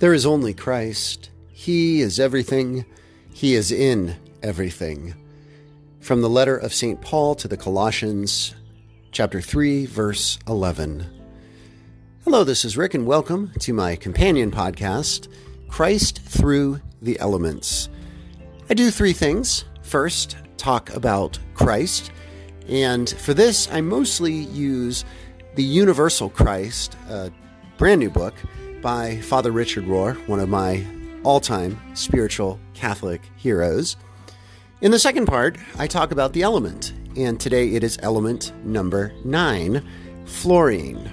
There is only Christ. He is everything. He is in everything. From the letter of St. Paul to the Colossians, chapter 3, verse 11. Hello, this is Rick, and welcome to my companion podcast, Christ Through the Elements. I do three things. First, talk about Christ. And for this, I mostly use The Universal Christ, a brand new book by Father Richard Rohr, one of my all time spiritual Catholic heroes. In the second part, I talk about the element, and today it is element number nine, fluorine.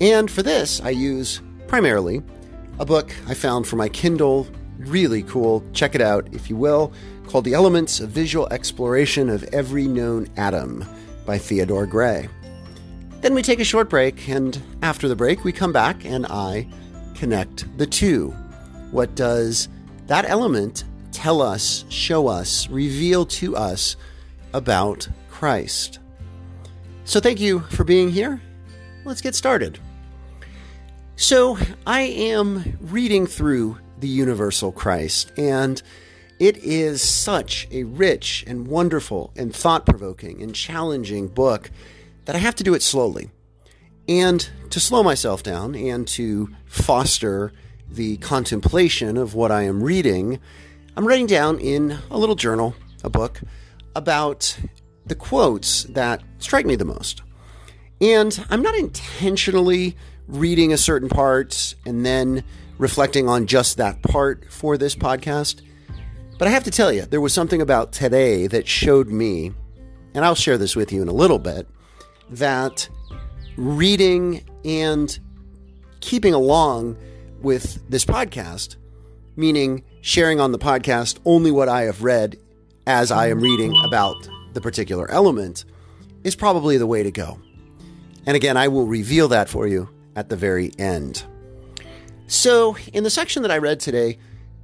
And for this, I use primarily a book I found for my Kindle, really cool. Check it out if you will, called The Elements A Visual Exploration of Every Known Atom by Theodore Gray. Then we take a short break, and after the break, we come back and I connect the two. What does that element tell us, show us, reveal to us about Christ? So, thank you for being here. Let's get started. So, I am reading through the Universal Christ, and it is such a rich and wonderful and thought provoking and challenging book that I have to do it slowly. And to slow myself down and to foster the contemplation of what I am reading, I'm writing down in a little journal, a book, about the quotes that strike me the most. And I'm not intentionally reading a certain part and then reflecting on just that part for this podcast. But I have to tell you, there was something about today that showed me, and I'll share this with you in a little bit, that reading and keeping along with this podcast, meaning sharing on the podcast only what I have read as I am reading about the particular element, is probably the way to go. And again, I will reveal that for you at the very end. So, in the section that I read today,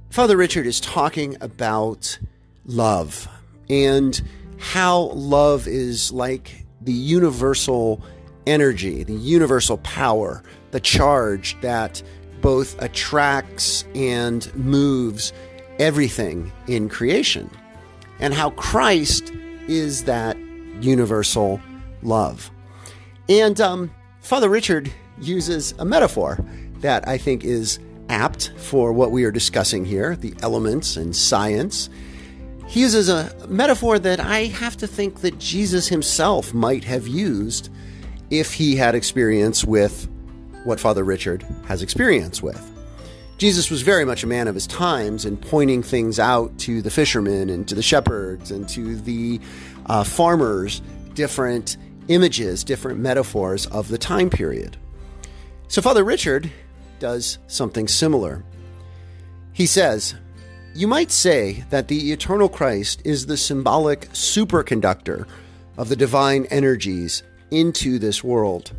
Father Richard is talking about love and how love is like the universal energy, the universal power, the charge that both attracts and moves everything in creation, and how Christ is that universal love. And um, Father Richard uses a metaphor that I think is apt for what we are discussing here the elements and science. He uses a metaphor that I have to think that Jesus himself might have used if he had experience with what Father Richard has experience with. Jesus was very much a man of his times and pointing things out to the fishermen and to the shepherds and to the uh, farmers, different images, different metaphors of the time period. So Father Richard does something similar. He says, You might say that the eternal Christ is the symbolic superconductor of the divine energies into this world.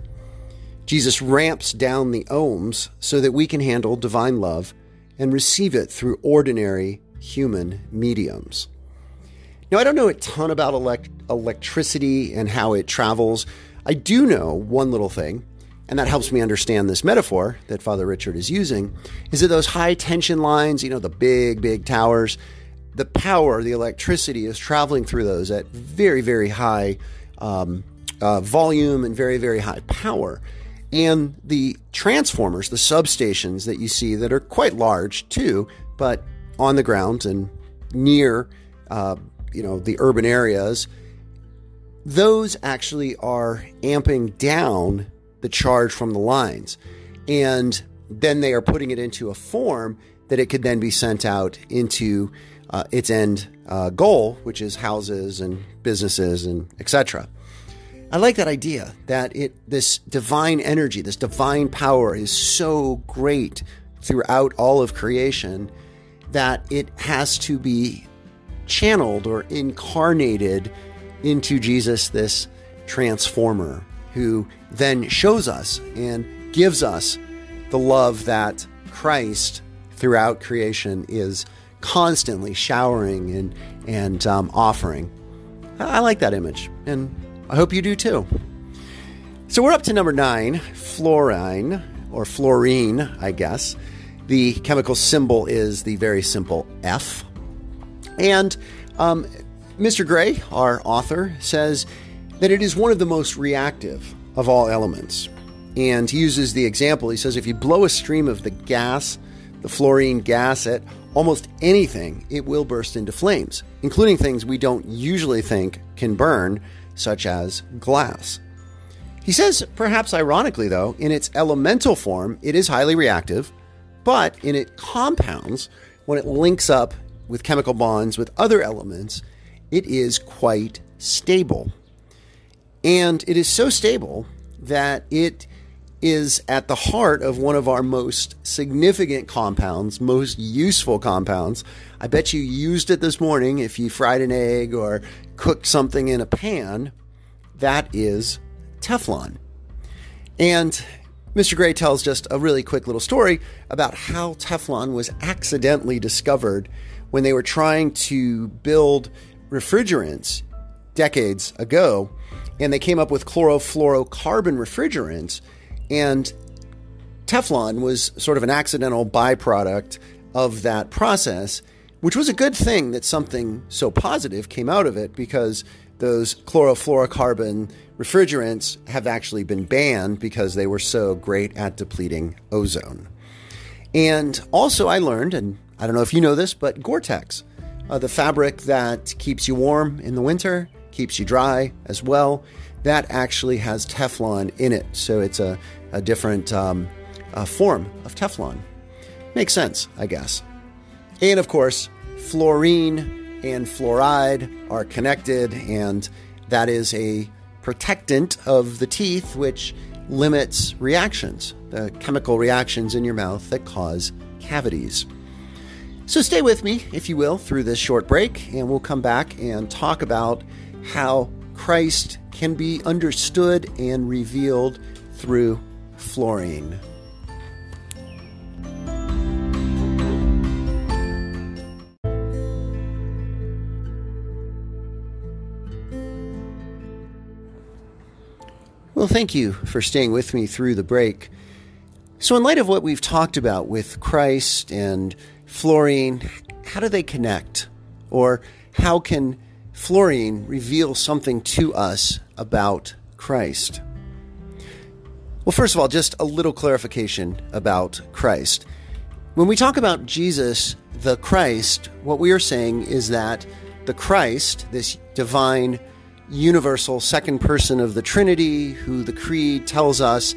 Jesus ramps down the ohms so that we can handle divine love and receive it through ordinary human mediums. Now, I don't know a ton about elect- electricity and how it travels. I do know one little thing, and that helps me understand this metaphor that Father Richard is using, is that those high tension lines, you know, the big, big towers, the power, the electricity is traveling through those at very, very high um, uh, volume and very, very high power. And the transformers, the substations that you see that are quite large too, but on the ground and near, uh, you know, the urban areas, those actually are amping down the charge from the lines. And then they are putting it into a form that it could then be sent out into uh, its end uh, goal, which is houses and businesses and etc. I like that idea that it this divine energy, this divine power is so great throughout all of creation that it has to be channeled or incarnated into Jesus, this transformer, who then shows us and gives us the love that Christ throughout creation is constantly showering and and um, offering. I, like that image, and I hope you do too. So we're up to number nine, fluorine, or fluorine, I guess. The chemical symbol is the very simple F. And um, Mr. Gray, our author, says that it is one of the most reactive of all elements. And he uses the example he says if you blow a stream of the gas, the fluorine gas, at almost anything, it will burst into flames, including things we don't usually think can burn, such as glass. He says, perhaps ironically though, in its elemental form, it is highly reactive, but in its compounds, when it links up with chemical bonds with other elements, it is quite stable. And it is so stable that it is at the heart of one of our most significant compounds, most useful compounds. I bet you used it this morning if you fried an egg or cooked something in a pan. That is Teflon. And Mr. Gray tells just a really quick little story about how Teflon was accidentally discovered when they were trying to build refrigerants decades ago. And they came up with chlorofluorocarbon refrigerants and Teflon was sort of an accidental byproduct of that process, which was a good thing that something so positive came out of it because those chlorofluorocarbon refrigerants have actually been banned because they were so great at depleting ozone. And also, I learned, and I don't know if you know this, but Gore Tex, uh, the fabric that keeps you warm in the winter, keeps you dry as well, that actually has Teflon in it. So it's a a different um, uh, form of Teflon. Makes sense, I guess. And of course, fluorine and fluoride are connected, and that is a protectant of the teeth, which limits reactions, the chemical reactions in your mouth that cause cavities. So stay with me, if you will, through this short break, and we'll come back and talk about how Christ can be understood and revealed through fluorine. Well, thank you for staying with me through the break. So, in light of what we've talked about with Christ and fluorine, how do they connect? Or how can fluorine reveal something to us about Christ? Well, first of all, just a little clarification about Christ. When we talk about Jesus, the Christ, what we are saying is that the Christ, this divine, universal second person of the Trinity, who the Creed tells us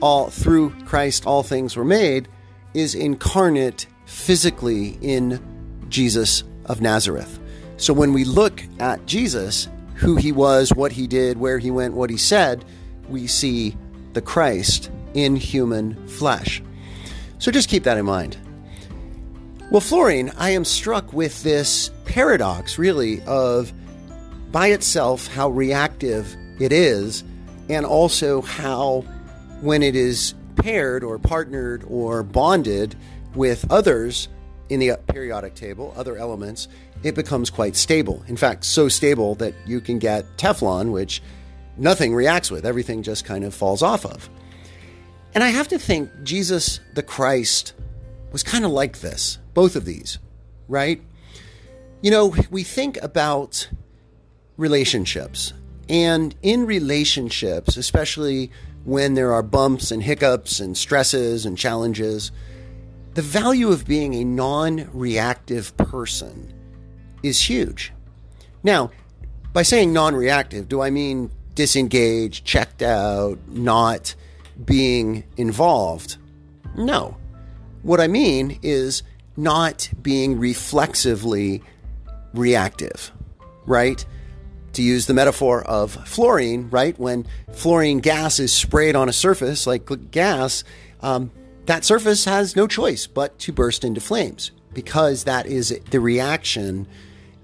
all through Christ all things were made, is incarnate physically in Jesus of Nazareth. So when we look at Jesus, who he was, what he did, where he went, what he said, we see the Christ in human flesh. So just keep that in mind. Well, fluorine, I am struck with this paradox, really, of by itself how reactive it is, and also how, when it is paired or partnered or bonded with others in the periodic table, other elements, it becomes quite stable. In fact, so stable that you can get Teflon, which nothing reacts with, everything just kind of falls off of. And I have to think Jesus the Christ was kind of like this, both of these, right? You know, we think about relationships, and in relationships, especially when there are bumps and hiccups and stresses and challenges, the value of being a non reactive person is huge. Now, by saying non reactive, do I mean disengaged, checked out, not being involved. No. What I mean is not being reflexively reactive, right? To use the metaphor of fluorine, right? When fluorine gas is sprayed on a surface like gas, um, that surface has no choice but to burst into flames because that is the reaction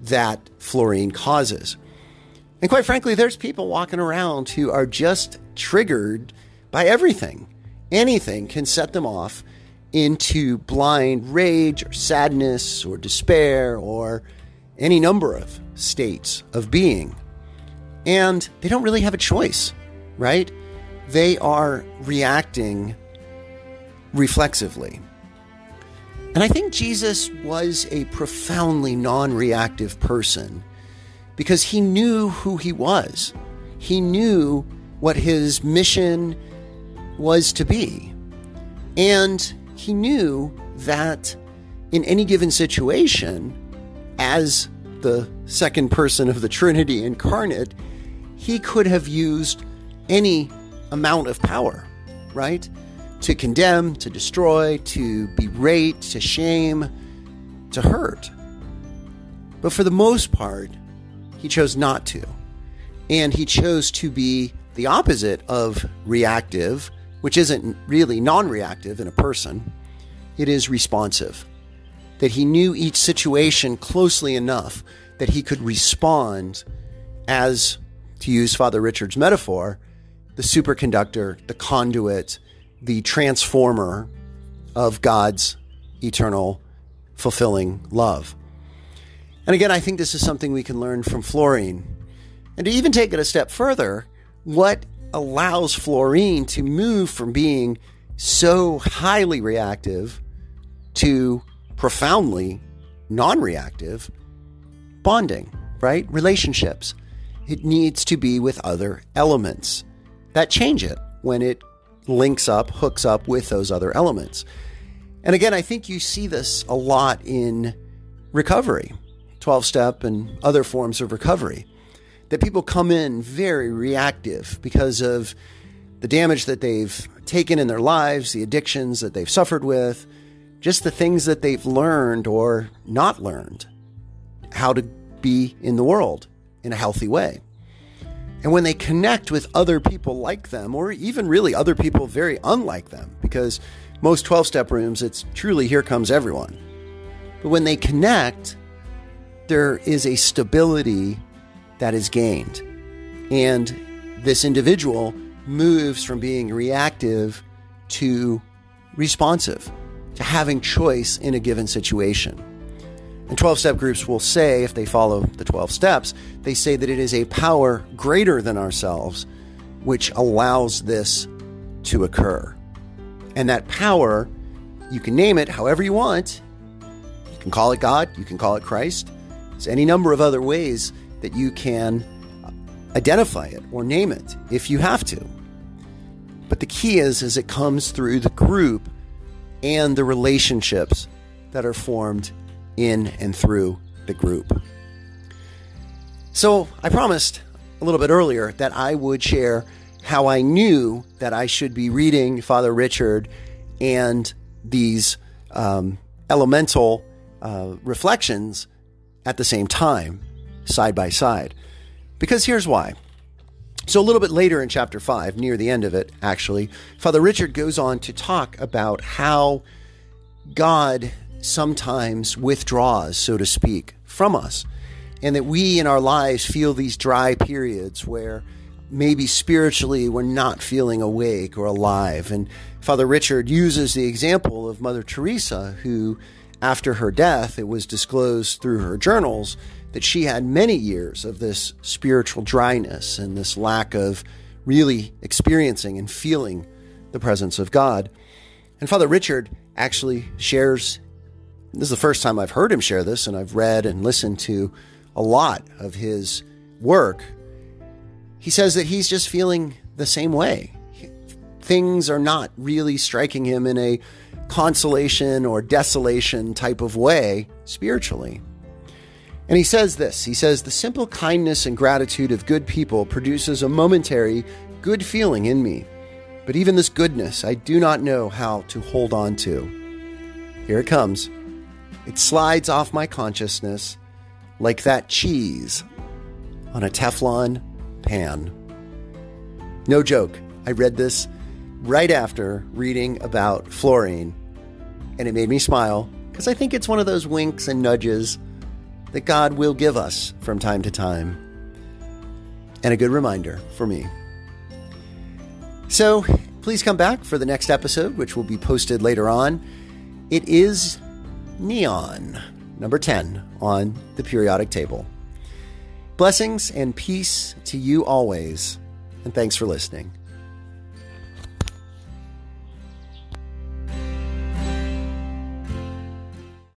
that fluorine causes. And quite frankly, there's people walking around who are just triggered by everything. Anything can set them off into blind rage or sadness or despair or any number of states of being. And they don't really have a choice, right? They are reacting reflexively. And I think Jesus was a profoundly non reactive person because he knew who he was. He knew what his mission was to be. And he knew that in any given situation, as the second person of the Trinity incarnate, he could have used any amount of power, right? To condemn, to destroy, to berate, to shame, to hurt. But for the most part, he chose not to. And he chose to be the opposite of reactive, which isn't really non reactive in a person. It is responsive. That he knew each situation closely enough that he could respond as, to use Father Richard's metaphor, the superconductor, the conduit, the transformer of God's eternal, fulfilling love. And again, I think this is something we can learn from fluorine. And to even take it a step further, what allows fluorine to move from being so highly reactive to profoundly non reactive? Bonding, right? Relationships. It needs to be with other elements that change it when it links up, hooks up with those other elements. And again, I think you see this a lot in recovery. 12 step and other forms of recovery. That people come in very reactive because of the damage that they've taken in their lives, the addictions that they've suffered with, just the things that they've learned or not learned, how to be in the world in a healthy way. And when they connect with other people like them, or even really other people very unlike them, because most 12 step rooms, it's truly here comes everyone. But when they connect, there is a stability that is gained. And this individual moves from being reactive to responsive, to having choice in a given situation. And 12 step groups will say, if they follow the 12 steps, they say that it is a power greater than ourselves which allows this to occur. And that power, you can name it however you want. You can call it God, you can call it Christ, there's any number of other ways that you can uh, identify it or name it if you have to. But the key is is it comes through the group and the relationships that are formed in and through the group. So, I promised a little bit earlier that I would share how I knew that I should be reading Father Richard and these um, elemental uh, reflections at the same time, side by side. Because here's why. So, a little bit later in chapter 5, near the end of it, actually, Father Richard goes on to talk about how God sometimes withdraws, so to speak, from us. And that we in our lives feel these dry periods where maybe spiritually we're not feeling awake or alive. And Father Richard uses the example of Mother Teresa, who after her death, it was disclosed through her journals that she had many years of this spiritual dryness and this lack of really experiencing and feeling the presence of God. And Father Richard actually shares this is the first time I've heard him share this, and I've read and listened to a lot of his work. He says that he's just feeling the same way. Things are not really striking him in a consolation or desolation type of way spiritually. And he says this he says, The simple kindness and gratitude of good people produces a momentary good feeling in me. But even this goodness I do not know how to hold on to. Here it comes. It slides off my consciousness like that cheese on a Teflon pan. No joke. I read this right after reading about fluorine, and it made me smile because I think it's one of those winks and nudges that God will give us from time to time. And a good reminder for me. So please come back for the next episode, which will be posted later on. It is Neon, number 10 on the periodic table. Blessings and peace to you always, and thanks for listening.